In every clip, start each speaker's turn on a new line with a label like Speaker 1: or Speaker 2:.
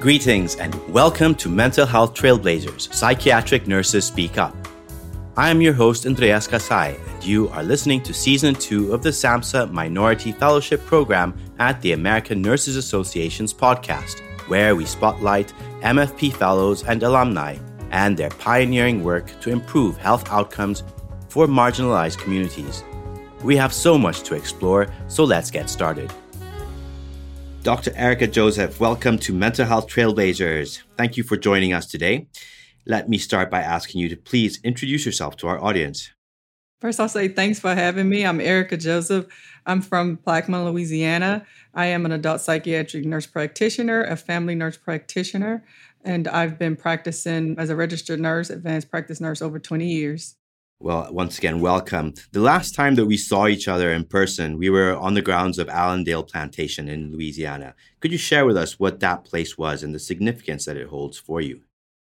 Speaker 1: Greetings and welcome to Mental Health Trailblazers Psychiatric Nurses Speak Up. I am your host, Andreas Kasai, and you are listening to Season 2 of the SAMHSA Minority Fellowship Program at the American Nurses Association's podcast, where we spotlight MFP fellows and alumni and their pioneering work to improve health outcomes for marginalized communities. We have so much to explore, so let's get started. Dr. Erica Joseph, welcome to Mental Health Trailblazers. Thank you for joining us today. Let me start by asking you to please introduce yourself to our audience.
Speaker 2: First, I'll say thanks for having me. I'm Erica Joseph. I'm from Plaquemine, Louisiana. I am an adult psychiatric nurse practitioner, a family nurse practitioner, and I've been practicing as a registered nurse, advanced practice nurse, over 20 years.
Speaker 1: Well, once again, welcome. The last time that we saw each other in person, we were on the grounds of Allendale Plantation in Louisiana. Could you share with us what that place was and the significance that it holds for you?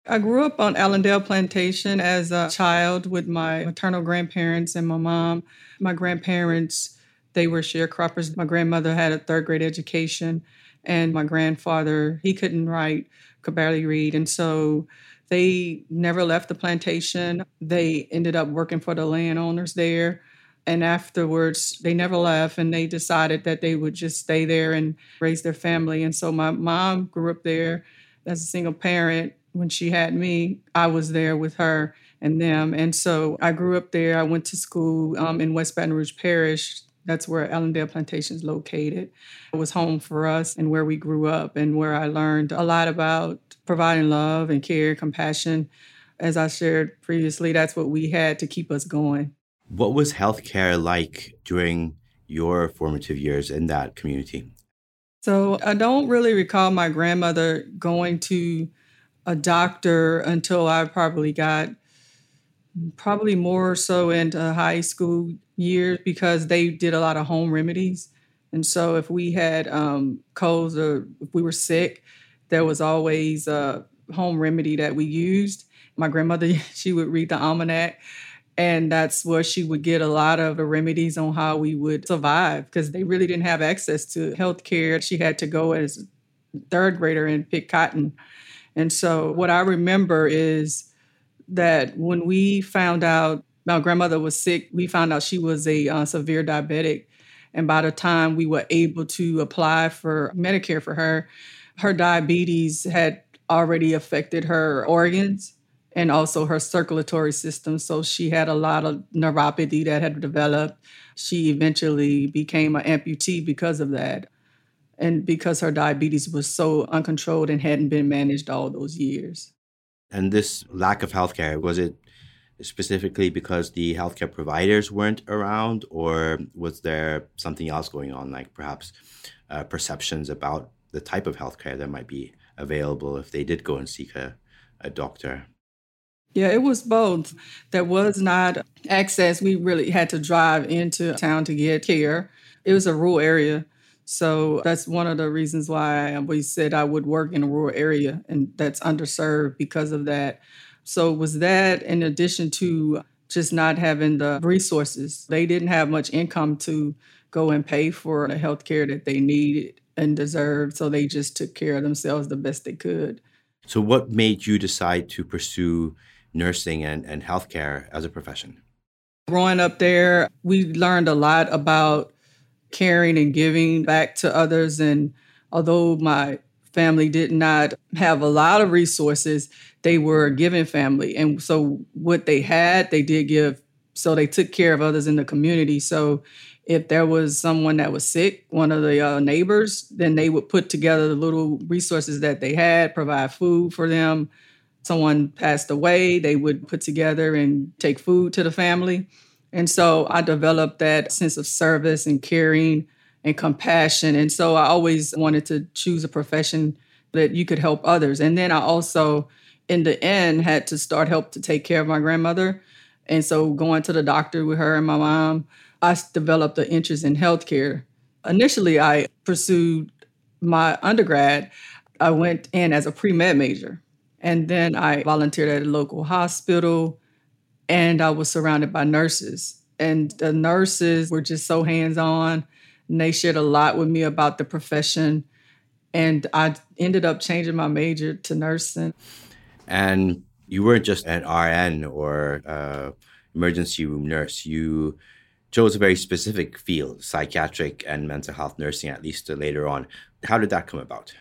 Speaker 2: I grew up on Allendale Plantation as a child with my maternal grandparents and my mom. My grandparents, they were sharecroppers. My grandmother had a third grade education, and my grandfather, he couldn't write, could barely read. And so they never left the plantation. They ended up working for the landowners there. And afterwards, they never left and they decided that they would just stay there and raise their family. And so my mom grew up there as a single parent. When she had me, I was there with her and them. And so I grew up there. I went to school um, in West Baton Rouge Parish. That's where Allendale Plantation is located. It was home for us and where we grew up and where I learned a lot about providing love and care, compassion. As I shared previously, that's what we had to keep us going.
Speaker 1: What was healthcare like during your formative years in that community?
Speaker 2: So I don't really recall my grandmother going to a doctor until I probably got probably more so into high school years because they did a lot of home remedies. And so if we had um, colds or if we were sick, there was always a home remedy that we used. My grandmother, she would read the almanac, and that's where she would get a lot of the remedies on how we would survive because they really didn't have access to health care. She had to go as third grader and pick cotton. And so what I remember is that when we found out my grandmother was sick, we found out she was a uh, severe diabetic. And by the time we were able to apply for Medicare for her, her diabetes had already affected her organs and also her circulatory system. So she had a lot of neuropathy that had developed. She eventually became an amputee because of that. And because her diabetes was so uncontrolled and hadn't been managed all those years.
Speaker 1: And this lack of healthcare, was it specifically because the healthcare providers weren't around, or was there something else going on, like perhaps uh, perceptions about the type of healthcare that might be available if they did go and seek a, a doctor?
Speaker 2: Yeah, it was both. There was not access. We really had to drive into town to get care. It was a rural area. So that's one of the reasons why we said I would work in a rural area and that's underserved because of that. So was that in addition to just not having the resources. They didn't have much income to go and pay for the health care that they needed and deserved. So they just took care of themselves the best they could.
Speaker 1: So, what made you decide to pursue nursing and, and healthcare as a profession?
Speaker 2: Growing up there, we learned a lot about caring and giving back to others. And although my family did not have a lot of resources, they were a giving family. And so, what they had, they did give. So, they took care of others in the community. So, if there was someone that was sick, one of the uh, neighbors, then they would put together the little resources that they had, provide food for them. Someone passed away, they would put together and take food to the family. And so I developed that sense of service and caring and compassion. And so I always wanted to choose a profession that you could help others. And then I also, in the end, had to start help to take care of my grandmother. And so going to the doctor with her and my mom, I developed an interest in healthcare. Initially, I pursued my undergrad. I went in as a pre med major, and then I volunteered at a local hospital, and I was surrounded by nurses. And the nurses were just so hands on, and they shared a lot with me about the profession. And I ended up changing my major to nursing.
Speaker 1: And you weren't just an RN or uh, emergency room nurse. You chose a very specific field, psychiatric and mental health nursing, at least later on. How did that come about?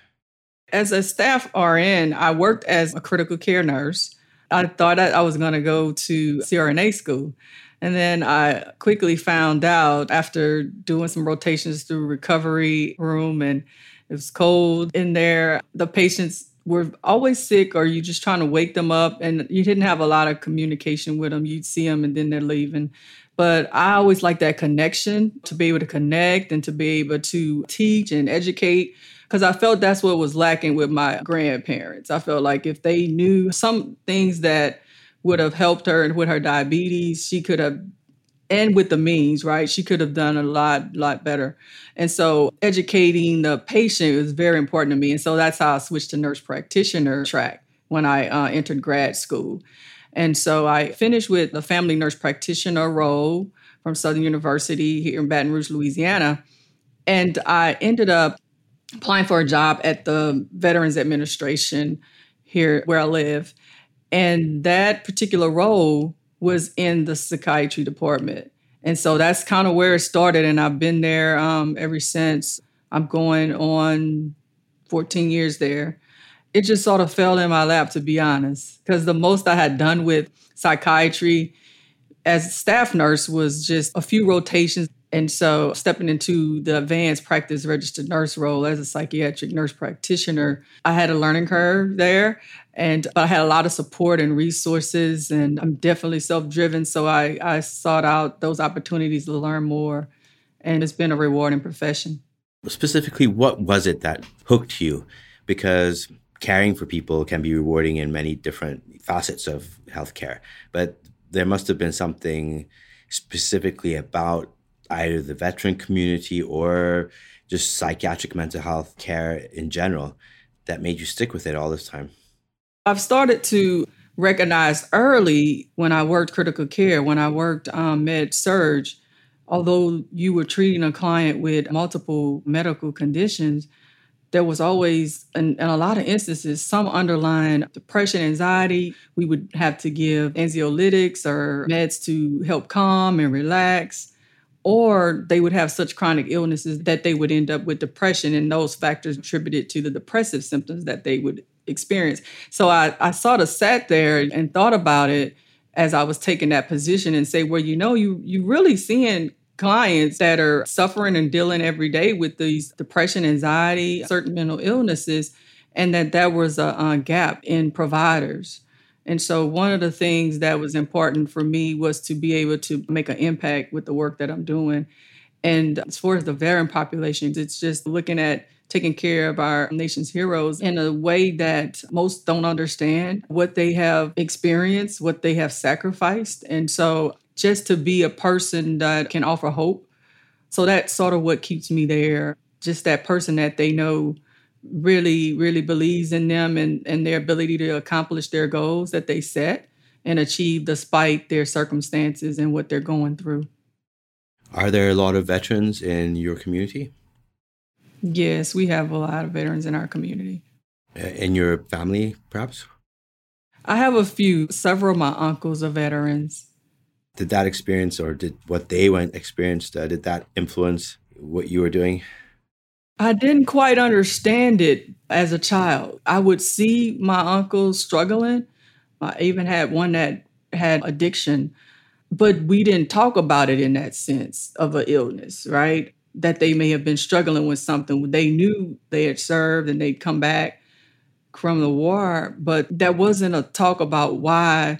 Speaker 2: As a staff RN, I worked as a critical care nurse. I thought I was going to go to CRNA school. And then I quickly found out after doing some rotations through recovery room and it was cold in there, the patients were always sick or you just trying to wake them up and you didn't have a lot of communication with them. You'd see them and then they're leaving. But I always like that connection to be able to connect and to be able to teach and educate because I felt that's what was lacking with my grandparents. I felt like if they knew some things that would have helped her with her diabetes, she could have and with the means, right? She could have done a lot, lot better. And so educating the patient was very important to me. And so that's how I switched to nurse practitioner track when I uh, entered grad school. And so I finished with the family nurse practitioner role from Southern University here in Baton Rouge, Louisiana. And I ended up applying for a job at the Veterans Administration here where I live. And that particular role was in the psychiatry department. And so that's kind of where it started. And I've been there um, ever since. I'm going on 14 years there it just sort of fell in my lap, to be honest, because the most I had done with psychiatry as staff nurse was just a few rotations. And so stepping into the advanced practice registered nurse role as a psychiatric nurse practitioner, I had a learning curve there. And I had a lot of support and resources, and I'm definitely self-driven. So I, I sought out those opportunities to learn more. And it's been a rewarding profession.
Speaker 1: Specifically, what was it that hooked you? Because caring for people can be rewarding in many different facets of healthcare. But there must have been something specifically about either the veteran community or just psychiatric mental health care in general that made you stick with it all this time.
Speaker 2: I've started to recognize early when I worked critical care, when I worked um, med surg, although you were treating a client with multiple medical conditions, there was always, in, in, a lot of instances, some underlying depression, anxiety. We would have to give anxiolytics or meds to help calm and relax. Or they would have such chronic illnesses that they would end up with depression, and those factors attributed to the depressive symptoms that they would experience. So I, I sort of sat there and thought about it as I was taking that position and say, well, you know, you you really seeing clients that are suffering and dealing every day with these depression, anxiety, certain mental illnesses, and that there was a, a gap in providers. And so, one of the things that was important for me was to be able to make an impact with the work that I'm doing. And as far as the veteran populations, it's just looking at taking care of our nation's heroes in a way that most don't understand what they have experienced, what they have sacrificed. And so just to be a person that can offer hope. So that's sort of what keeps me there. Just that person that they know really, really believes in them and, and their ability to accomplish their goals that they set and achieve despite their circumstances and what they're going through.
Speaker 1: Are there a lot of veterans in your community?
Speaker 2: Yes, we have a lot of veterans in our community.
Speaker 1: In your family, perhaps?
Speaker 2: I have a few. Several of my uncles are veterans
Speaker 1: did that experience or did what they went experienced uh, did that influence what you were doing
Speaker 2: i didn't quite understand it as a child. I would see my uncles struggling. I even had one that had addiction but we didn't talk about it in that sense of an illness right? That they may have been struggling with something. They knew they had served and they'd come back from the war but that wasn't a talk about why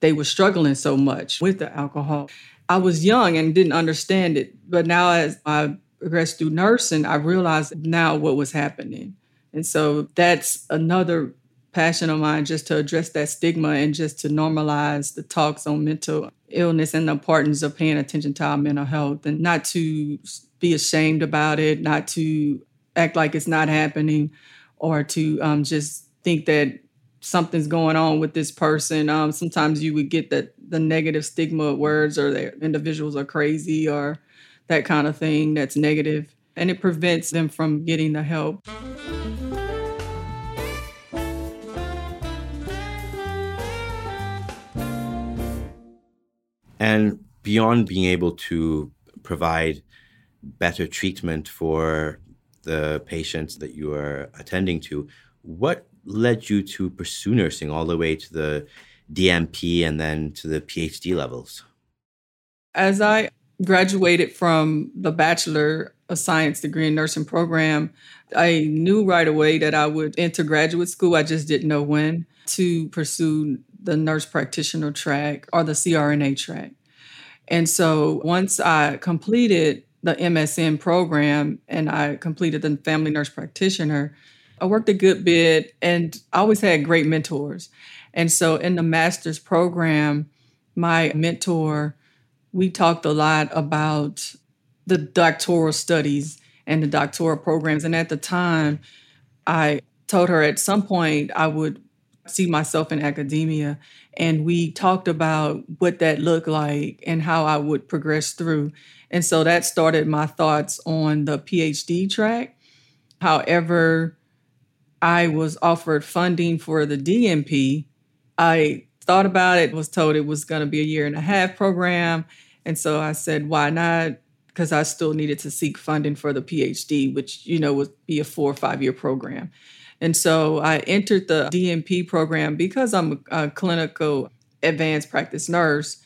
Speaker 2: they were struggling so much with the alcohol. I was young and didn't understand it, but now as I progressed through nursing, I realized now what was happening. And so that's another passion of mine just to address that stigma and just to normalize the talks on mental illness and the importance of paying attention to our mental health and not to be ashamed about it, not to act like it's not happening or to um, just think that something's going on with this person. Um, sometimes you would get that the negative stigma words or that individuals are crazy or that kind of thing that's negative, and it prevents them from getting the help.
Speaker 1: And beyond being able to provide better treatment for the patients that you are attending to, what led you to pursue nursing all the way to the DNP and then to the PhD levels?
Speaker 2: As I graduated from the Bachelor of Science degree in nursing program, I knew right away that I would enter graduate school. I just didn't know when to pursue the nurse practitioner track or the CRNA track. And so once I completed the MSN program and I completed the family nurse practitioner, I worked a good bit and I always had great mentors. And so in the master's program, my mentor, we talked a lot about the doctoral studies and the doctoral programs. And at the time, I told her at some point I would see myself in academia. And we talked about what that looked like and how I would progress through. And so that started my thoughts on the PhD track. However, I was offered funding for the DNP. I thought about it, was told it was going to be a year and a half program. And so I said, why not? Because I still needed to seek funding for the PhD, which, you know, would be a four or five year program. And so I entered the DNP program because I'm a, clinical advanced practice nurse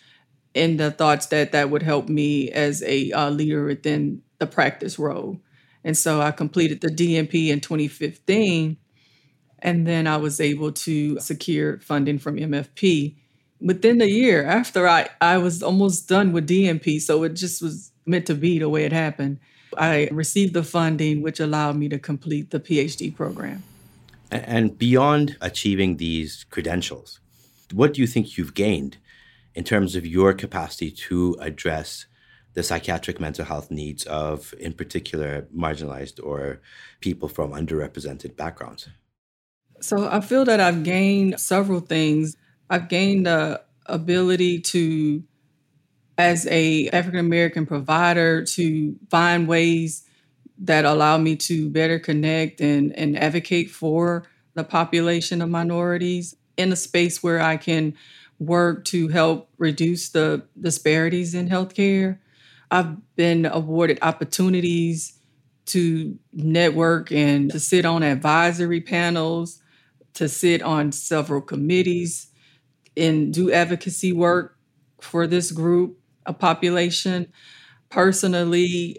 Speaker 2: in the thoughts that that would help me as a uh, leader within the practice role. And so I completed the DNP in 2015. And then I was able to secure funding from MFP within the year after I, I was almost done with DNP. So it just was meant to be the way it happened. I received the funding, which allowed me to complete the PhD program.
Speaker 1: And beyond achieving these credentials, what do you think you've gained in terms of your capacity to address the psychiatric mental health needs of, in particular, marginalized or people from underrepresented backgrounds?
Speaker 2: So I feel that I've gained several things. I've gained the ability to, as a African American provider, to find ways that allow me to better connect and, and advocate for the population of minorities in a space where I can work to help reduce the disparities in healthcare. I've been awarded opportunities to network and to sit on advisory panels, to sit on several committees and do advocacy work for this group a population. Personally,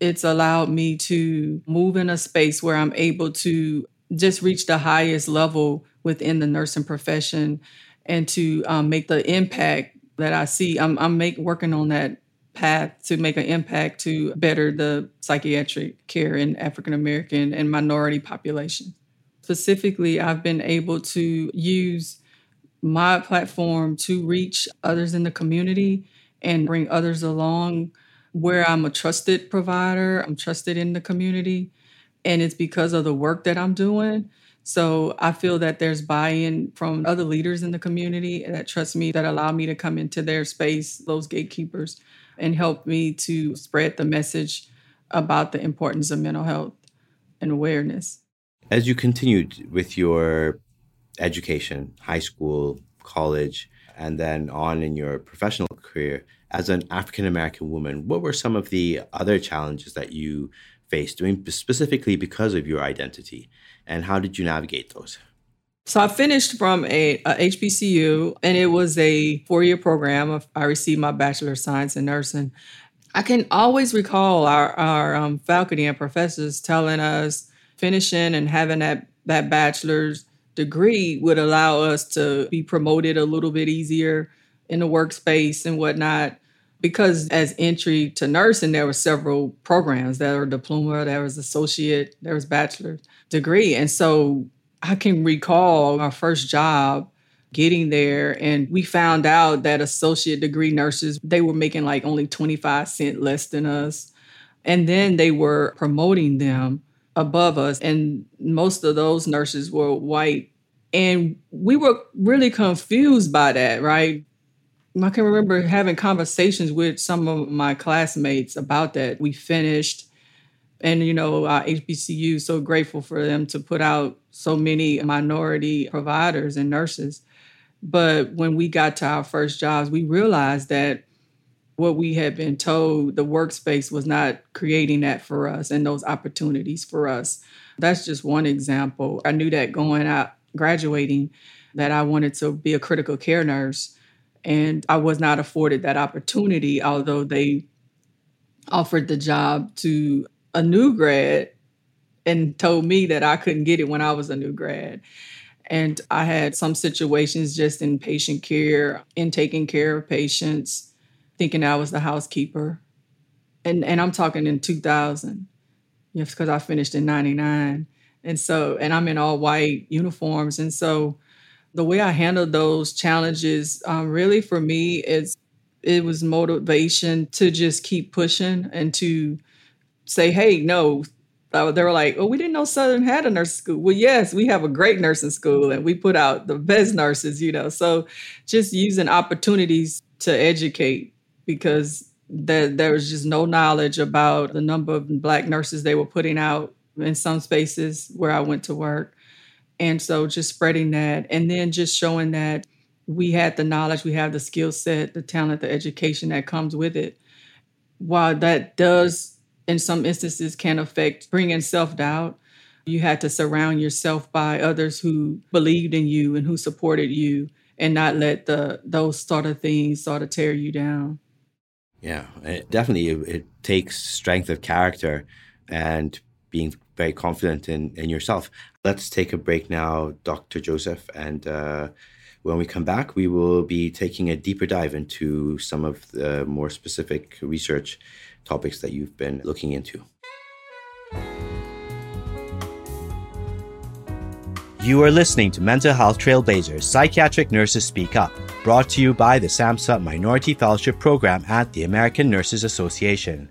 Speaker 2: it's allowed me to move in a space where I'm able to just reach the highest level within the nursing profession and to um, make the impact that I see. I'm, I'm make, working on that path to make an impact to better the psychiatric care in African American and minority populations. Specifically, I've been able to use my platform to reach others in the community and bring others along where I'm a trusted provider, I'm trusted in the community, and it's because of the work that I'm doing. So I feel that there's buy-in from other leaders in the community that trust me, that allow me to come into their space, those gatekeepers, and help me to spread the message about the importance of mental health and awareness.
Speaker 1: As you continued with your education, high school, college, and then on in your professional career, as an African American woman, what were some of the other challenges that you faced, doing specifically because of your identity, and how did you navigate those?
Speaker 2: So I finished from a, a HBCU, and it was a four-year program. I received my bachelor of science in nursing. I can always recall our our um, faculty and professors telling us finishing and having that that bachelor's degree would allow us to be promoted a little bit easier in the workspace and whatnot. Because as entry to nursing, there were several programs. There were diploma, there was associate, there was bachelor degree. And so I can recall our first job getting there and we found out that associate degree nurses they were making like only 25 cent less than us and then they were promoting them above us and most of those nurses were white and we were really confused by that right I can remember having conversations with some of my classmates about that. We finished, and you know, our HBCU so grateful for them to put out so many minority providers and nurses. But when we got to our first jobs, we realized that what we had been told the workspace was not creating that for us and those opportunities for us. That's just one example. I knew that going out, graduating, that I wanted to be a critical care nurse. And I was not afforded that opportunity, although they offered the job to a new grad and told me that I couldn't get it when I was a new grad. And I had some situations just in patient care, in taking care of patients, thinking I was the housekeeper. And and I'm talking in 2000. Yes, because I finished in 99. And so, and I'm in all white uniforms. And so the way I handled those challenges, um, really for me, it's it was motivation to just keep pushing and to say, hey, no, uh, they were like, "Oh, we didn't know Southern had a nursing school." Well, yes, we have a great nursing school, and we put out the best nurses. You know, so just using opportunities to educate because there there was just no knowledge about the number of black nurses they were putting out in some spaces where I went to work, and so just spreading that, and then just showing that we had the knowledge, we have the skill set, the talent, the education that comes with it. While that does in some instances can affect bringing self doubt. You had to surround yourself by others who believed in you and who supported you and not let the those sort of things sort of tear you down.
Speaker 1: Yeah, it definitely it, it takes strength of character and being very confident in, in yourself. Let's take a break now, Dr. Joseph. And uh, when we come back, we will be taking a deeper dive into some of the more specific research topics that you've been looking into. You are listening to Mental Health Trailblazers Psychiatric Nurses Speak Up, brought to you by the SAMHSA Minority Fellowship Program at the American Nurses Association.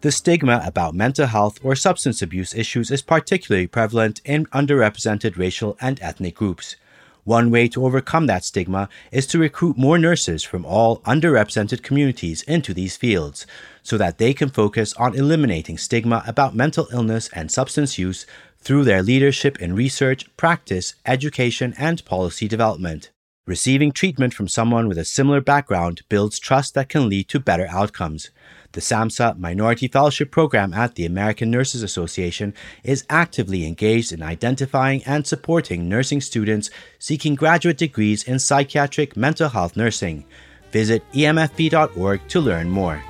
Speaker 1: The stigma about mental health or substance abuse issues is particularly prevalent in underrepresented racial and ethnic groups. One way to overcome that stigma is to recruit more nurses from all underrepresented communities into these fields so that they can focus on eliminating stigma about mental illness and substance use through their leadership in research, practice, education, and policy development. Receiving treatment from someone with a similar background builds trust that can lead to better outcomes. The SAMHSA Minority Fellowship Program at the American Nurses Association is actively engaged in identifying and supporting nursing students seeking graduate degrees in psychiatric mental health nursing. Visit emfp.org to learn more.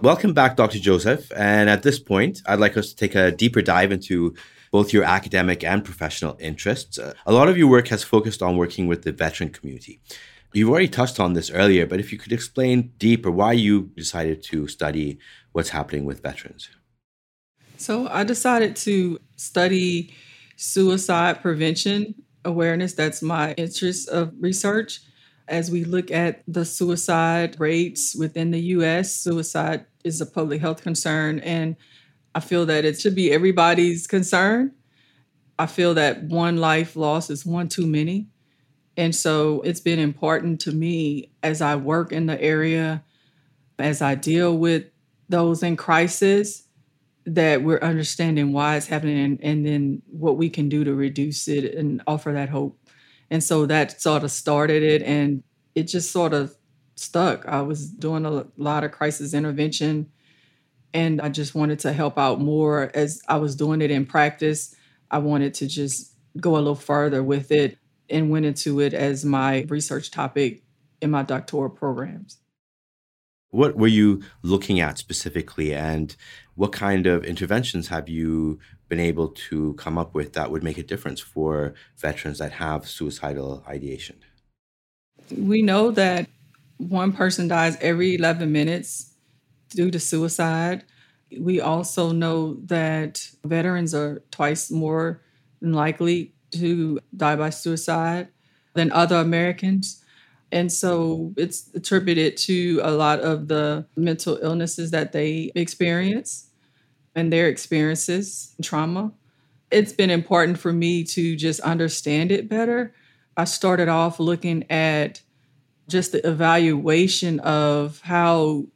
Speaker 1: Welcome back, Dr. Joseph. And at this point, I'd like us to take a deeper dive into both your academic and professional interests. A lot of your work has focused on working with the veteran community. You've already touched on this earlier, but if you could explain deeper why you decided to study what's happening with veterans.
Speaker 2: So, I decided to study suicide prevention awareness. That's my interest of research. As we look at the suicide rates within the US, suicide is a public health concern, and I feel that it should be everybody's concern. I feel that one life lost is one too many. And so it's been important to me as I work in the area, as I deal with those in crisis, that we're understanding why it's happening and, and then what we can do to reduce it and offer that hope. And so that sort of started it and it just sort of stuck. I was doing a lot of crisis intervention and I just wanted to help out more as I was doing it in practice. I wanted to just go a little further with it and went into it as my research topic in my doctoral programs.
Speaker 1: What were you looking at specifically, and what kind of interventions have you been able to come up with that would make a difference for veterans that have suicidal ideation?
Speaker 2: We know that one person dies every 11 minutes due to suicide. We also know that veterans are twice more likely to die by suicide than other Americans. And so it's attributed to a lot of the mental illnesses that they experience and their experiences, trauma. It's been important for me to just understand it better. I started off looking at just the evaluation of how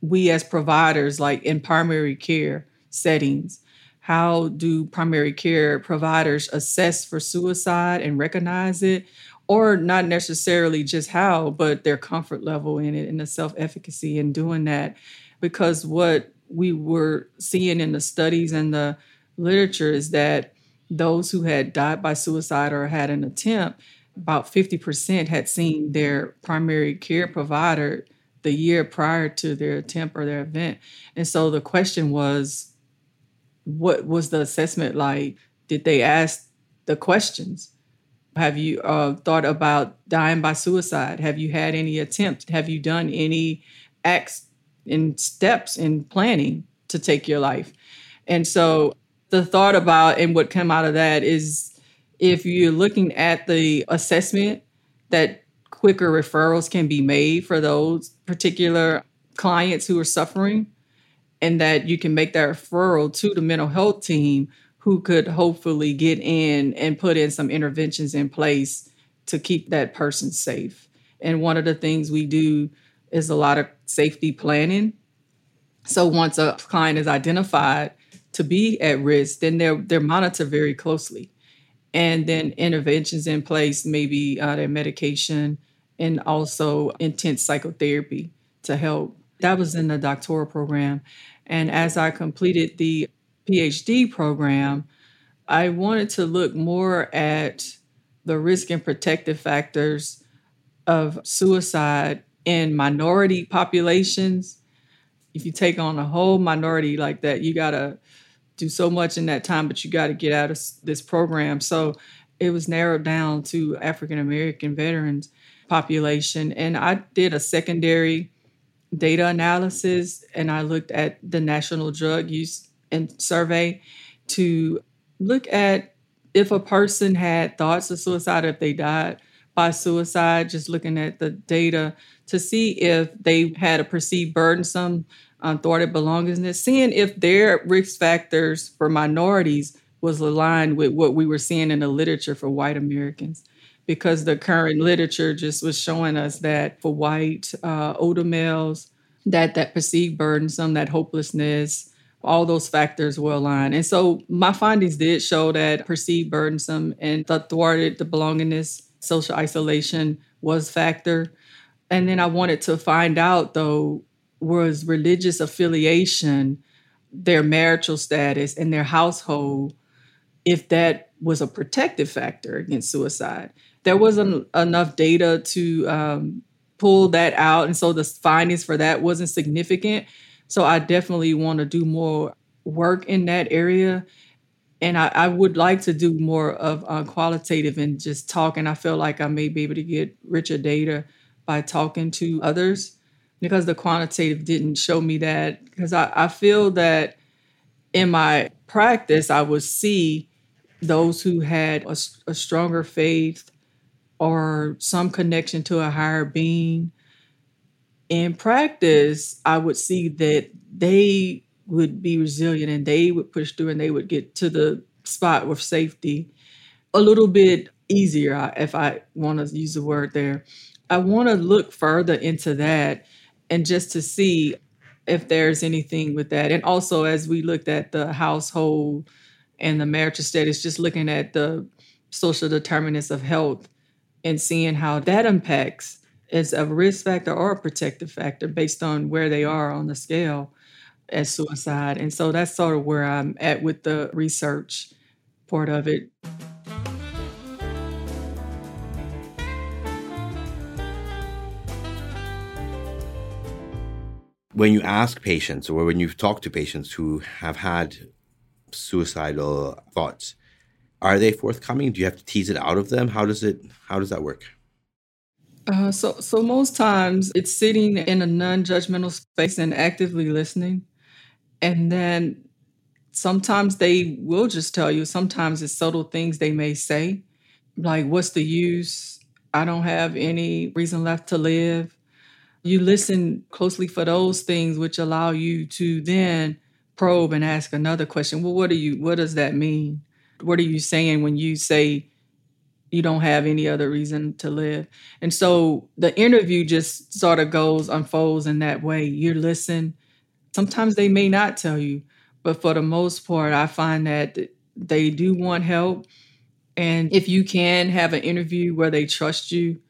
Speaker 2: we as providers, like in primary care settings, how do primary care providers assess for suicide and recognize it? Or not necessarily just how, but their comfort level in it and the self efficacy in doing that. Because what we were seeing in the studies and the literature is that those who had died by suicide or had an attempt, about 50% had seen their primary care provider the year prior to their attempt or their event. And so the question was, what was the assessment like? Did they ask the questions? Have you uh, thought about dying by suicide? Have you had any attempts? Have you done any acts and steps in planning to take your life? And so the thought about and what came out of that is if you're looking at the assessment that quicker referrals can be made for those particular clients who are suffering and that you can make that referral to the mental health team who could hopefully get in and put in some interventions in place to keep that person safe. And one of the things we do is a lot of safety planning. So once a client is identified to be at risk, then they're they're monitored very closely. And then interventions in place, maybe uh, their medication, and also intense psychotherapy to help. That was in the doctoral program. And as I completed the PhD program, I wanted to look more at the risk and protective factors of suicide in minority populations. If you take on a whole minority like that, you got to do so much in that time, but you got to get out of this program. So it was narrowed down to African American veterans population. And I did a secondary data analysis and I looked at the National Drug Use and Survey to look at if a person had thoughts of suicide, if they died by suicide, just looking at the data to see if they had a perceived burdensome um, unthwarted belongingness, seeing if their risk factors for minorities was aligned with what we were seeing in the literature for white Americans because the current literature just was showing us that for white uh, older males, that that perceived burdensome, that hopelessness, all those factors were aligned. And so my findings did show that perceived burdensome and the thwarted, the belongingness, social isolation was factor. And then I wanted to find out though, was religious affiliation, their marital status, and their household, if that was a protective factor against suicide there wasn't enough data to um, pull that out. And so the findings for that wasn't significant. So I definitely want to do more work in that area. And I, I would like to do more of uh, qualitative and just talking. I feel like I may be able to get richer data by talking to others because the quantitative didn't show me that. Because I, I feel that in my practice, I would see those who had a, a stronger faith or some connection to a higher being. In practice, I would see that they would be resilient and they would push through and they would get to the spot with safety a little bit easier, if I want to use the word there. I want to look further into that and just to see if there's anything with that. And also, as we looked at the household and the marital status, just looking at the social determinants of health and seeing how that impacts as a risk factor or a protective factor based on where they are on the scale as suicide. And so that's sort of where I'm at with the research part of it.
Speaker 1: When you ask patients or when you talk to patients who have had suicidal thoughts, are they forthcoming? Do you have to tease it out of them? How does it how does that work?
Speaker 2: Uh, so so most times it's sitting in a non-judgmental space and actively listening. And then sometimes they will just tell you, sometimes it's subtle things they may say, like what's the use? I don't have any reason left to live. You listen closely for those things which allow you to then probe and ask another question. Well, what do you what does that mean? What are you saying when you say you don't have any other reason to live? And so the interview just sort of goes, unfolds in that way. You listen. Sometimes they may not tell you, But for the most part, I find that they do want help. And if you can have an interview where they trust you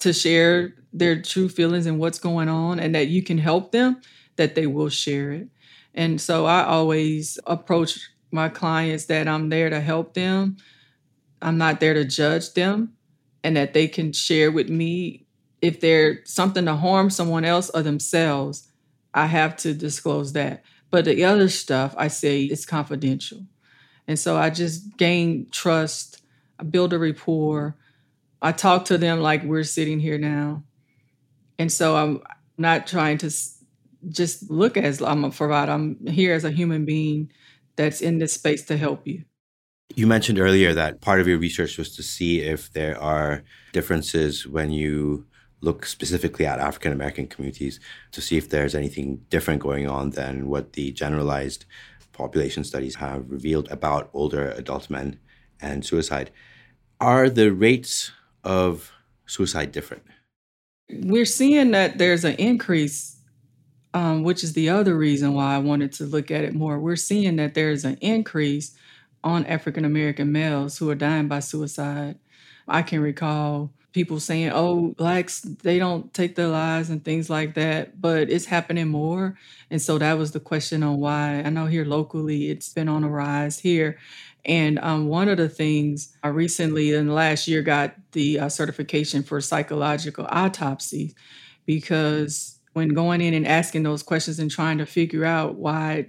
Speaker 2: to share their true feelings and what's going on and that you can help them, that they will share it. And so I always approach my clients that I'm there to help them. I'm not there to judge them and that they can share with me if they're something to harm someone else or themselves. I have to disclose that. But the other stuff I say is confidential. And so I just gain trust, I build a rapport. I talk to them like we're sitting here now. And so I'm not trying to just look as I'm a provider. I'm here as a human being that's in this space to help you.
Speaker 1: You mentioned earlier that part of your research was to see if there are differences when you look specifically at African American communities to see if there's anything different going on than what the generalized population studies have revealed about older adult men and suicide. Are the rates of suicide different?
Speaker 2: We're seeing that there's an increase um, which is the other reason why I wanted to look at it more. We're seeing that there's an increase on African American males who are dying by suicide. I can recall people saying, oh, blacks, they don't take their lives and things like that, but it's happening more. And so that was the question on why. I know here locally it's been on a rise here. And um, one of the things I recently in the last year got the uh, certification for psychological autopsy because when going in and asking those questions and trying to figure out why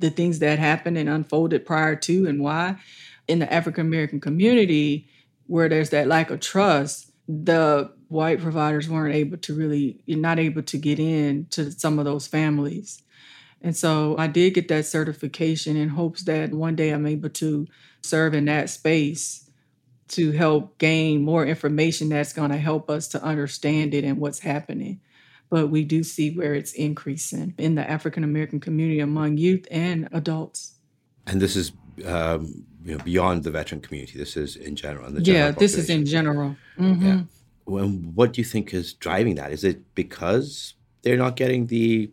Speaker 2: the things that happened and unfolded prior to and why in the African American community where there's that lack of trust, the white providers weren't able to really, you're not able to get in to some of those families. And so I did get that certification in hopes that one day I'm able to serve in that space to help gain more information that's going to help us to understand it and what's happening but we do see where it's increasing in the African American community among youth and adults.
Speaker 1: And this is um, you know beyond the veteran community. This is in general. In
Speaker 2: yeah, this is in general. Mm-hmm. Yeah.
Speaker 1: Well, what do you think is driving that? Is it because they're not getting the,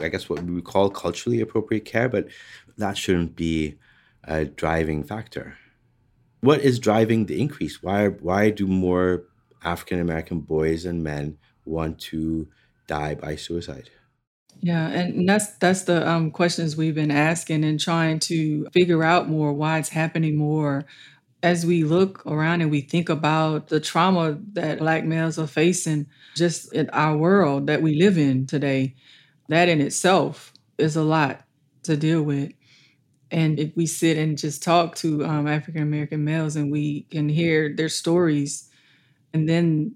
Speaker 1: I guess, what we would call culturally appropriate care? But that shouldn't be a driving factor. What is driving the increase? Why why do more African American boys and men want to die by suicide?
Speaker 2: Yeah, and that's that's the um, questions we've been asking and trying to figure out more why it's happening more as we look around and we think about the trauma that black males are facing just in our world that we live in today. That in itself is a lot to deal with. And if we sit and just talk to um, African American males and we can hear their stories and then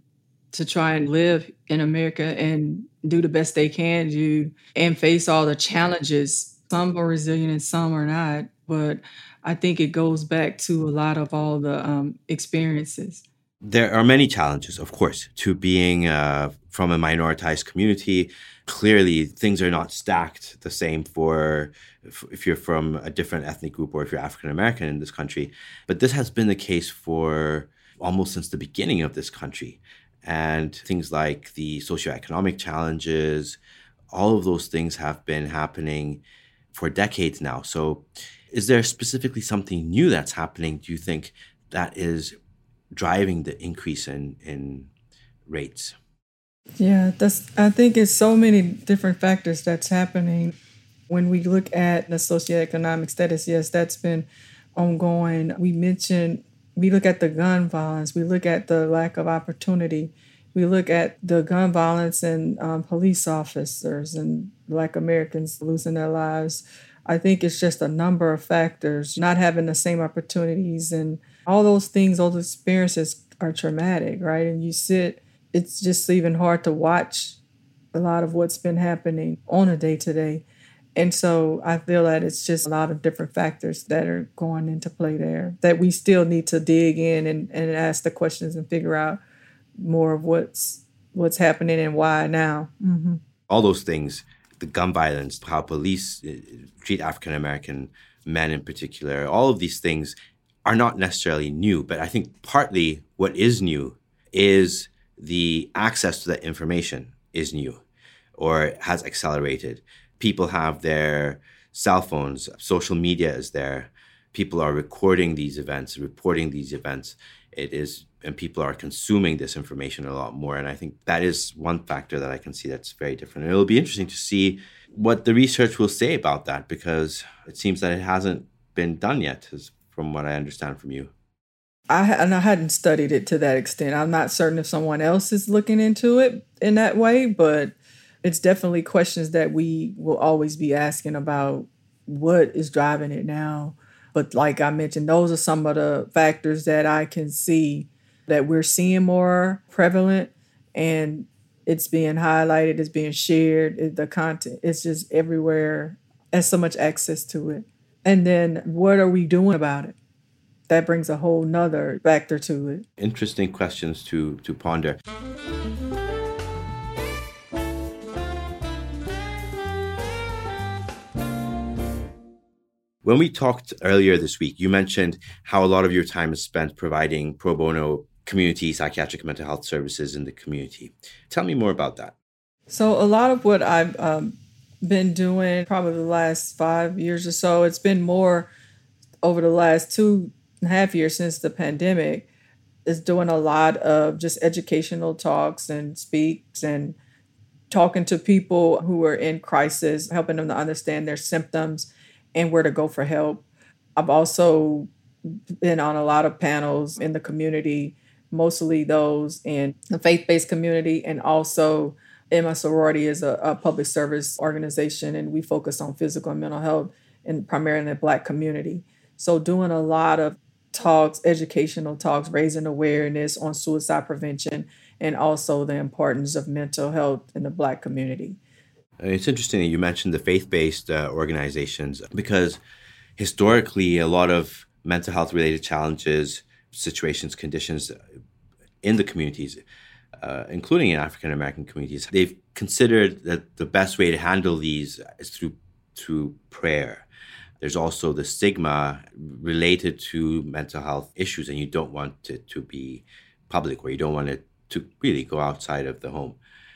Speaker 2: to try and live in America and do the best they can do and face all the challenges. Some are resilient and some are not, but I think it goes back to a lot of all the um, experiences.
Speaker 1: There are many challenges, of course, to being uh, from a minoritized community. Clearly, things are not stacked the same for if you're from a different ethnic group or if you're African American in this country. But this has been the case for almost since the beginning of this country and things like the socioeconomic challenges, all of those things have been happening for decades now. So, is there specifically something new that's happening? Do you think that is driving the increase in in rates?
Speaker 2: Yeah, that's. I think it's so many different factors that's happening. When we look at the socioeconomic status, yes, that's been ongoing. We mentioned we look at the gun violence, we look at the lack of opportunity, we look at the gun violence and um, police officers and Black Americans losing their lives. I think it's just a number of factors, not having the same opportunities and all those things, all those experiences are traumatic, right? And you sit, it's just even hard to watch a lot of what's been happening on a day to day. And so I feel that it's just a lot of different factors that are going into play there that we still need to dig in and, and ask the questions and figure out more of what's what's happening and why now. Mm-hmm.
Speaker 1: All those things, the gun violence, how police uh, treat African American men in particular, all of these things are not necessarily new. But I think partly what is new is the access to that information is new or has accelerated people have their cell phones, social media is there. People are recording these events, reporting these events. It is, and people are consuming this information a lot more. And I think that is one factor that I can see that's very different. And it'll be interesting to see what the research will say about that because it seems that it hasn't been done yet, from what I understand from you.
Speaker 2: I and I hadn't studied it to that extent. I'm not certain if someone else is looking into it in that way, but it's definitely questions that we will always be asking about what is driving it now. But like I mentioned, those are some of the factors that I can see that we're seeing more prevalent and it's being highlighted, it's being shared, the content, it's just everywhere. There's so much access to it. And then what are we doing about it? That brings a whole nother factor to it.
Speaker 1: Interesting questions to to ponder. When we talked earlier this week, you mentioned how a lot of your time is spent providing pro bono community psychiatric mental health services in the community. Tell me more about that.
Speaker 2: So, a lot of what I've um, been doing probably the last five years or so, it's been more over the last two and a half years since the pandemic, is doing a lot of just educational talks and speaks and talking to people who are in crisis, helping them to understand their symptoms and where to go for help. I've also been on a lot of panels in the community, mostly those in the faith based community, and also my sorority is a, a, public service organization, and we focus on physical and mental health, and primarily in the Black community. So, doing a lot of talks, educational talks, raising awareness on suicide prevention, and also the importance of mental health in the Black community.
Speaker 1: It's interesting that you mentioned the faith based uh, organizations because historically, a lot of mental health related challenges, situations, conditions in the communities, uh, including in African American communities, they've considered that the best way to handle these is through through prayer. There's also the stigma related to mental health issues, and you don't want it to be public, or you don't want it to really go outside of the home.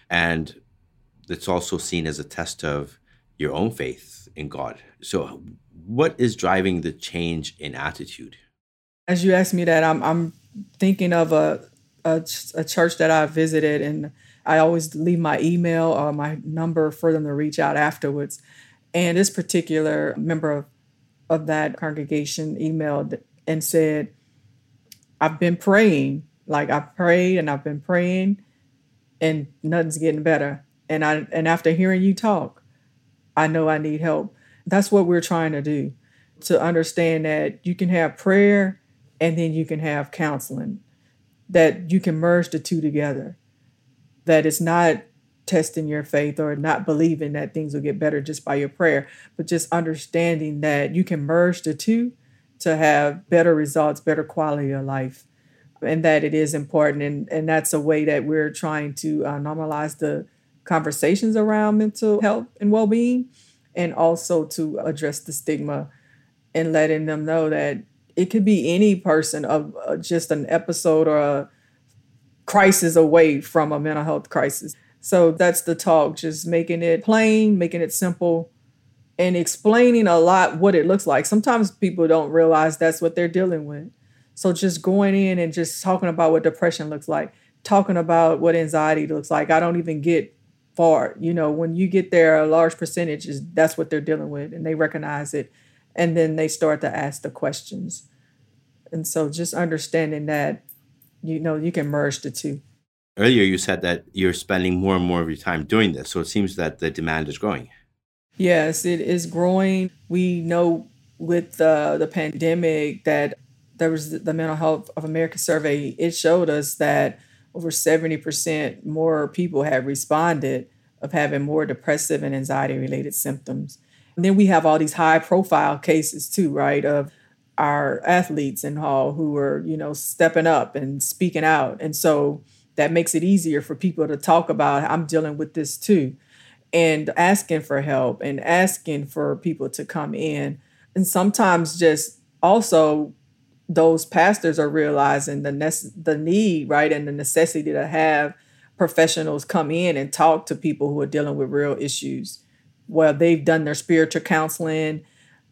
Speaker 1: And it's also seen as a test of your own faith in God. So, what is driving the change in attitude?
Speaker 2: As you ask me that, I'm I'm thinking of a a, a church that I visited, and I always leave my email or my number for them to reach out afterwards. And this particular member of, of that congregation emailed and said, I've been praying, like I've prayed and I've been praying, and nothing's getting better and I and after hearing you talk, I know I need help. That's what we're trying to do to understand that you can have prayer and then you can have counseling. That you can merge the two together. That it's not testing your faith or not believing that things will get better just by your prayer, but just understanding that you can merge the two to have better results, better quality of life, and that it is important. And, and that's a way that we're trying to uh, normalize the conversations around mental health and well-being and also to address the stigma and letting them know that it could be any person of uh, just an episode or a crisis away from a mental health crisis. So that's the talk, just making it plain, making it simple, and explaining a lot what it looks like. Sometimes people don't realize that's what they're dealing with. So just going in and just talking about what depression looks like, talking about what anxiety looks like. I don't even get far. You know, when you get there, a large percentage is that's what they're dealing with, and they recognize it, and then they start to ask the questions. And so, just understanding that, you know, you can merge the two.
Speaker 1: Earlier, you said that you're spending more and more of your time doing this, so it seems that the demand is growing.
Speaker 2: Yes, it is growing. We know with uh, the pandemic that there was the Mental Health of America survey. It showed us that over 70% more people have responded of having more depressive and anxiety related symptoms. And then we have all these high profile cases too, right? Of our athletes and all who are, you know, stepping up and speaking out. And so that makes it easier for people to talk about, I'm dealing with this too, and asking for help and asking for people to come in. And sometimes just also those pastors are realizing the the need, right, and the necessity to have professionals come in and talk to people who are dealing with real issues well, they've done their spiritual counseling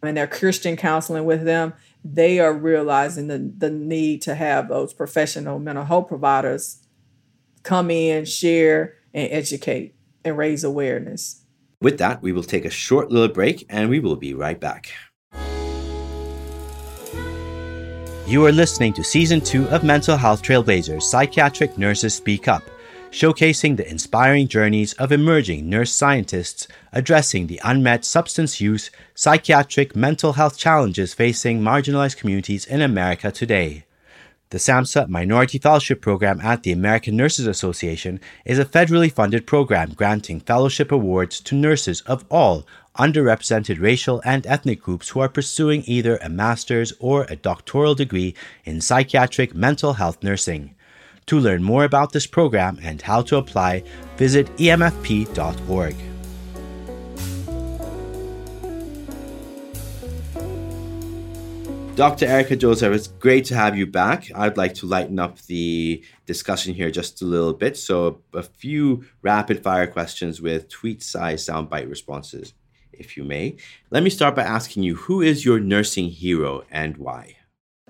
Speaker 2: and their Christian counseling with them, they are realizing the, the need to have those professional mental health providers come in, share, and educate and raise awareness.
Speaker 1: With that, we will take a short little break and we will be right back. You are listening to season two of Mental Health Trailblazers Psychiatric Nurses Speak Up, showcasing the inspiring journeys of emerging nurse scientists addressing the unmet substance use, psychiatric, mental health challenges facing marginalized communities in America today. The SAMHSA Minority Fellowship Program at the American Nurses Association is a federally funded program granting fellowship awards to nurses of all underrepresented racial and ethnic groups who are pursuing either a master's or a doctoral degree in psychiatric mental health nursing. To learn more about this program and how to apply, visit emfp.org. Dr. Erica Joseph, it's great to have you back. I'd like to lighten up the discussion here just a little bit. So, a few rapid fire questions with tweet size soundbite responses, if you may. Let me start by asking you who is your nursing hero and why?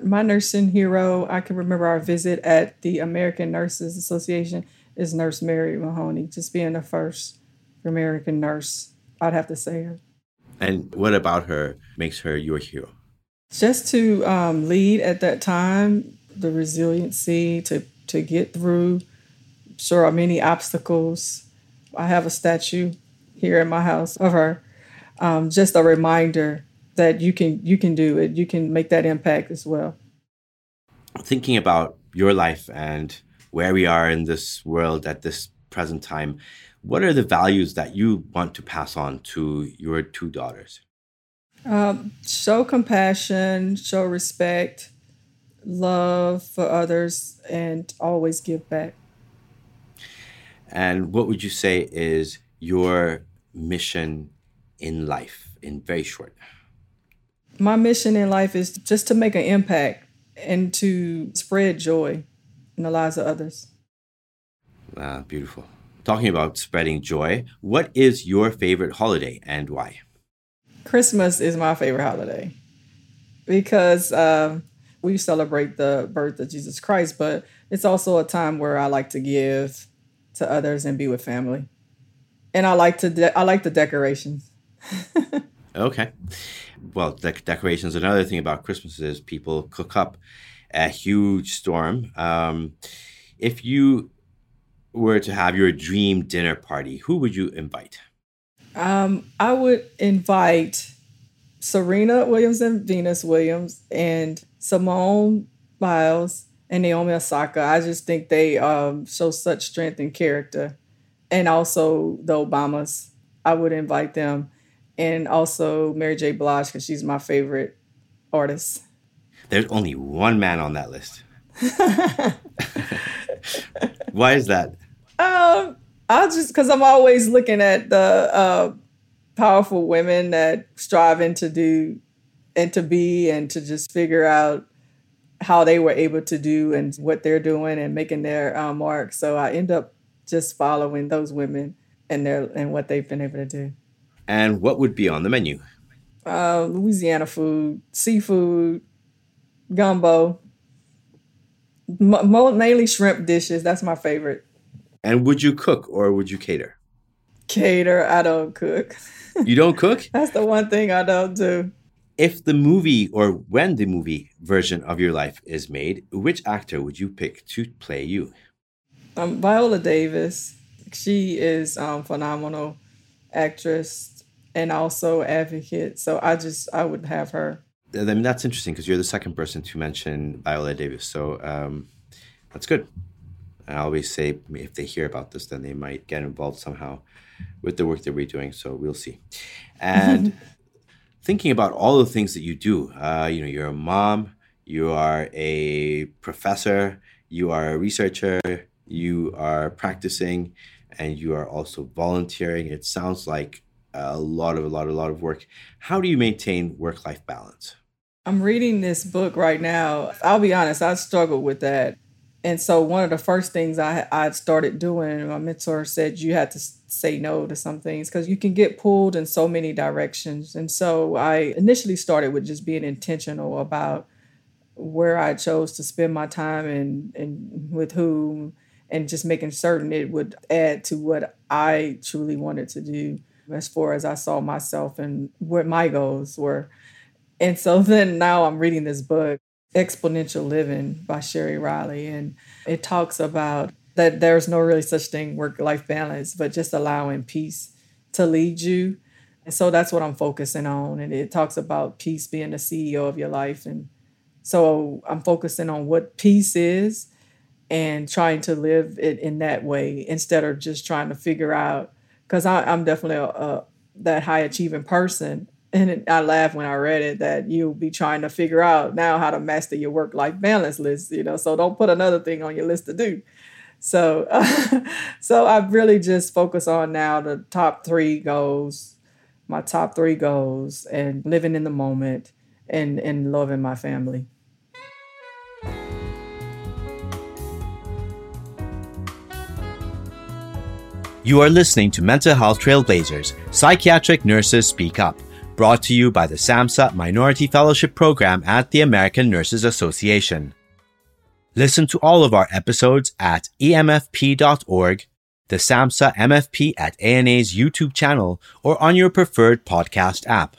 Speaker 2: My nursing hero, I can remember our visit at the American Nurses Association, is Nurse Mary Mahoney, just being the first American nurse. I'd have to say her.
Speaker 1: And what about her makes her your hero?
Speaker 2: just to um, lead at that time, the resiliency to to get through. Sure many obstacles. I have a statue here in my house of her. Um, just a reminder that you can you can do it. You can make that impact as well.
Speaker 1: Thinking about your life and where we are in this world at this present time, what are the values that you want to pass on to your two daughters?
Speaker 2: Um, show compassion, show respect, love for others, and always give back.
Speaker 1: And what would you say is your mission in life, in very short?
Speaker 2: My mission in life is just to make an impact and to spread joy in the lives of others.
Speaker 1: Ah, beautiful. Talking about spreading joy, what is your favorite holiday and why?
Speaker 2: Christmas is my favorite holiday because um, we celebrate the birth of Jesus Christ, but it's also a time where I like to give to others and be with family. And I like to de- I like the decorations.
Speaker 1: Okay. Well, decorations. Another thing about Christmas is people cook up a huge storm. Um, if you were to have your dream dinner party, who would you invite?
Speaker 2: Um, I would invite Serena Williams and Venus Williams and Simone Biles and Naomi Osaka. I just think they um, show such strength and character. And also the Obamas. I would invite them. And also Mary J. Blige, because she's my favorite artist.
Speaker 1: There's only one man on that list. Why is that?
Speaker 2: Um, I just because I'm always looking at the uh, powerful women that striving to do and to be and to just figure out how they were able to do and what they're doing and making their uh, mark. So I end up just following those women and their and what they've been able to do.
Speaker 1: And what would be on the menu?
Speaker 2: Uh, Louisiana food, seafood, gumbo, m- mainly shrimp dishes. That's my favorite.
Speaker 1: And would you cook or would you cater?
Speaker 2: Cater. I don't cook.
Speaker 1: You don't cook?
Speaker 2: That's the one thing I don't do.
Speaker 1: If the movie or when the movie version of your life is made, which actor would you pick to play you?
Speaker 2: Um, Viola Davis. She is um, phenomenal actress and also advocate. So I just I would have her.
Speaker 1: I mean that's interesting because you're the second person to mention Viola Davis. So um, that's good. I always say if they hear about this, then they might get involved somehow with the work that we're doing. So we'll see. And thinking about all the things that you do, uh, you know, you're a mom, you are a professor, you are a researcher, you are practicing, and you are also volunteering. It sounds like a lot of a lot a lot of work. How do you maintain work life balance?
Speaker 2: I'm reading this book right now. I'll be honest, I struggle with that And so one of the first things I I started doing, my mentor said you had to say no to some things because you can get pulled in so many directions. And so I initially started with just being intentional about where I chose to spend my time and and with whom and just making certain it would add to what I truly wanted to do as far as I saw myself and what my goals were. And so then now I'm reading this book, Exponential Living by Sheri Riley, and it talks about that there's no really such thing work life balance, but just allowing peace to lead you. And so that's what I'm focusing on. And it talks about peace being the CEO of your life. And so I'm focusing on what peace is and trying to live it in that way instead of just trying to figure out because I'm definitely a, a, that high achieving person. And it, I laugh when I read it that you'll be trying to figure out now how to master your work life balance list, you know. So don't put another thing on your list to do. So, uh, so I really just focus on now the top three goals, my top three goals, and living in the moment and and loving my family.
Speaker 1: You are listening to Mental Health Trailblazers, Psychiatric Nurses Speak Up, brought to you by the SAMHSA Minority Fellowship Program at the American Nurses Association. Listen to all of our episodes at emfp.org, the SAMHSA MFP at ANA's YouTube channel, or on your preferred podcast app.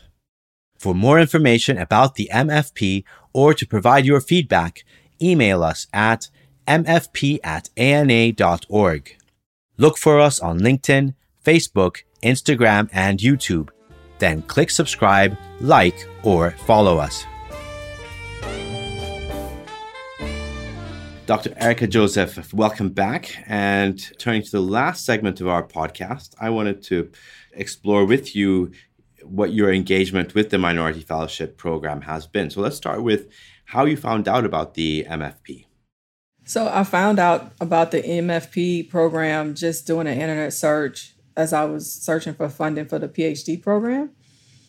Speaker 1: For more information about the MFP or to provide your feedback, email us at mfp at ana.org. Look for us on LinkedIn, Facebook, Instagram, and YouTube. Then click subscribe, like, or follow us. Dr. Erica Joseph, welcome back. And turning to the last segment of our podcast, I wanted to explore with you what your engagement with the Minority Fellowship Program has been. So let's start with how you found out about the MFP.
Speaker 2: So I found out about the MFP program just doing an internet search as I was searching for funding for the PhD program.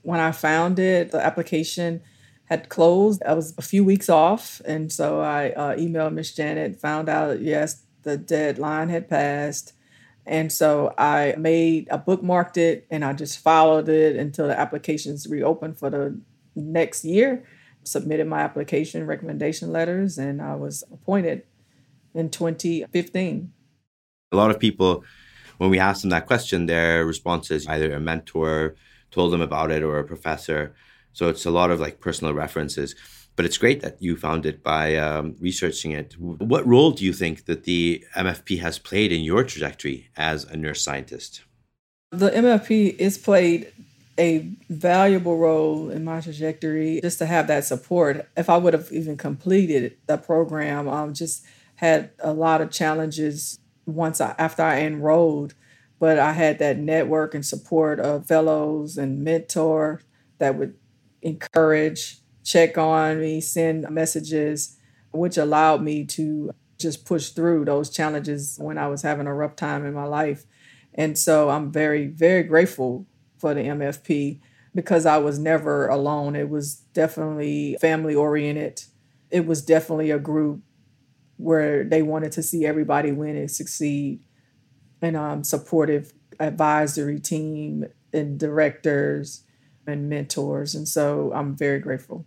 Speaker 2: When I found it, the application had closed. I was a few weeks off, and so I uh, emailed Miss Janet, found out yes, the deadline had passed. And so I made, I bookmarked it and I just followed it until the applications reopened for the next year. Submitted my application recommendation letters and I was appointed in 2015.
Speaker 1: A lot of people, when we ask them that question, their response is either a mentor told them about it or a professor. So it's a lot of like personal references. But it's great that you found it by um, researching it. What role do you think that the MFP has played in your trajectory as a nurse scientist?
Speaker 2: The MFP has played a valuable role in my trajectory just to have that support. If I would have even completed the program, um, just had a lot of challenges once I, after I enrolled, but I had that network and support of fellows and mentor that would encourage, check on me, send messages, which allowed me to just push through those challenges when I was having a rough time in my life. And so I'm very, very grateful for the MFP because I was never alone. It was definitely family oriented. It was definitely a group where they wanted to see everybody win and succeed, and um, supportive advisory team and directors and mentors. And so I'm very grateful.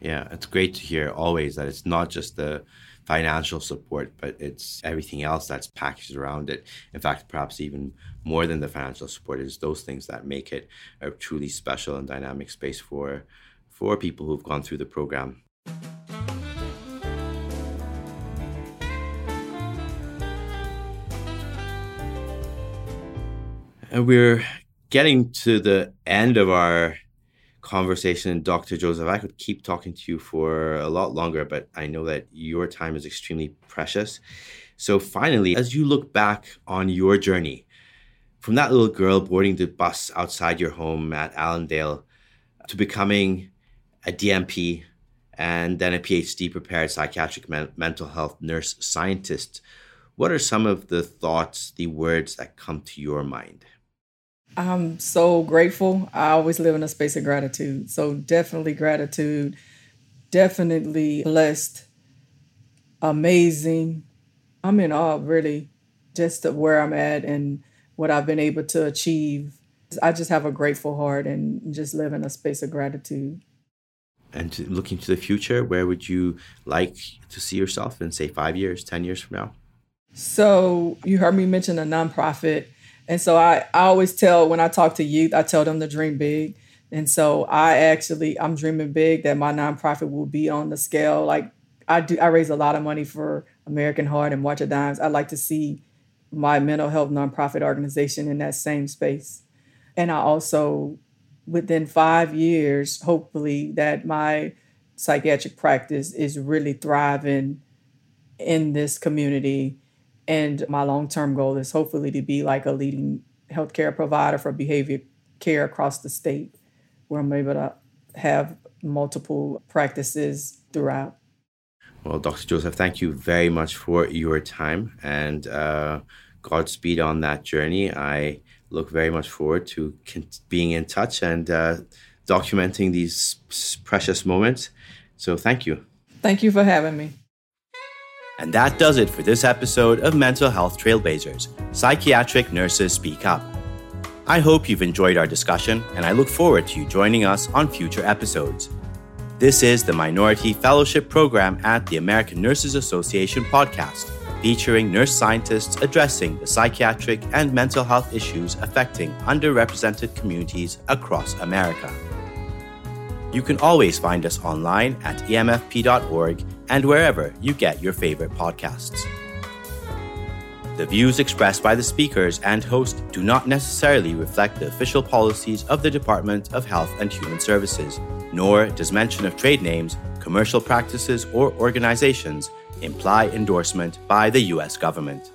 Speaker 1: Yeah, it's great to hear always that it's not just the financial support, but it's everything else that's packaged around it. In fact, perhaps even more than the financial support is those things that make it a truly special and dynamic space for for people who've gone through the program. And we're getting to the end of our conversation, Dr. Joseph. I could keep talking to you for a lot longer, but I know that your time is extremely precious. So, finally, as you look back on your journey from that little girl boarding the bus outside your home at Allendale to becoming a DNP and then a PhD prepared psychiatric men- mental health nurse scientist, what are some of the thoughts, the words that come to your mind?
Speaker 2: I'm so grateful. I always live in a space of gratitude. So definitely gratitude, definitely blessed, amazing, I'm in awe, really, just of where I'm at and what I've been able to achieve. I just have a grateful heart and just live in a space of gratitude.
Speaker 1: And looking to the future, where would you like to see yourself in, say, five years, 10 years from now?
Speaker 2: So, you heard me mention a nonprofit. And so, I, I always tell when I talk to youth, I tell them to dream big. And so, I actually, I'm dreaming big that my nonprofit will be on the scale. Like, I do, I raise a lot of money for American Heart and March of Dimes. I'd like to see my mental health nonprofit organization in that same space. And I also, within five years, hopefully, that my psychiatric practice is really thriving in this community. And my long term goal is hopefully to be like a leading healthcare provider for behavior care across the state, where I'm able to have multiple practices throughout.
Speaker 1: Well, Dr. Joseph, thank you very much for your time and uh, Godspeed on that journey. I look very much forward to being in touch and uh, documenting these precious moments. So, thank you.
Speaker 2: Thank you for having me.
Speaker 1: And that does it for this episode of Mental Health Trailblazers Psychiatric Nurses Speak Up. I hope you've enjoyed our discussion, and I look forward to you joining us on future episodes. This is the Minority Fellowship Program at the American Nurses Association podcast, featuring nurse scientists addressing the psychiatric and mental health issues affecting underrepresented communities across America. You can always find us online at emfp.org and wherever you get your favorite podcasts. The views expressed by the speakers and host do not necessarily reflect the official policies of the Department of Health and Human Services, nor does mention of trade names, commercial practices, or organizations imply endorsement by the U.S. government.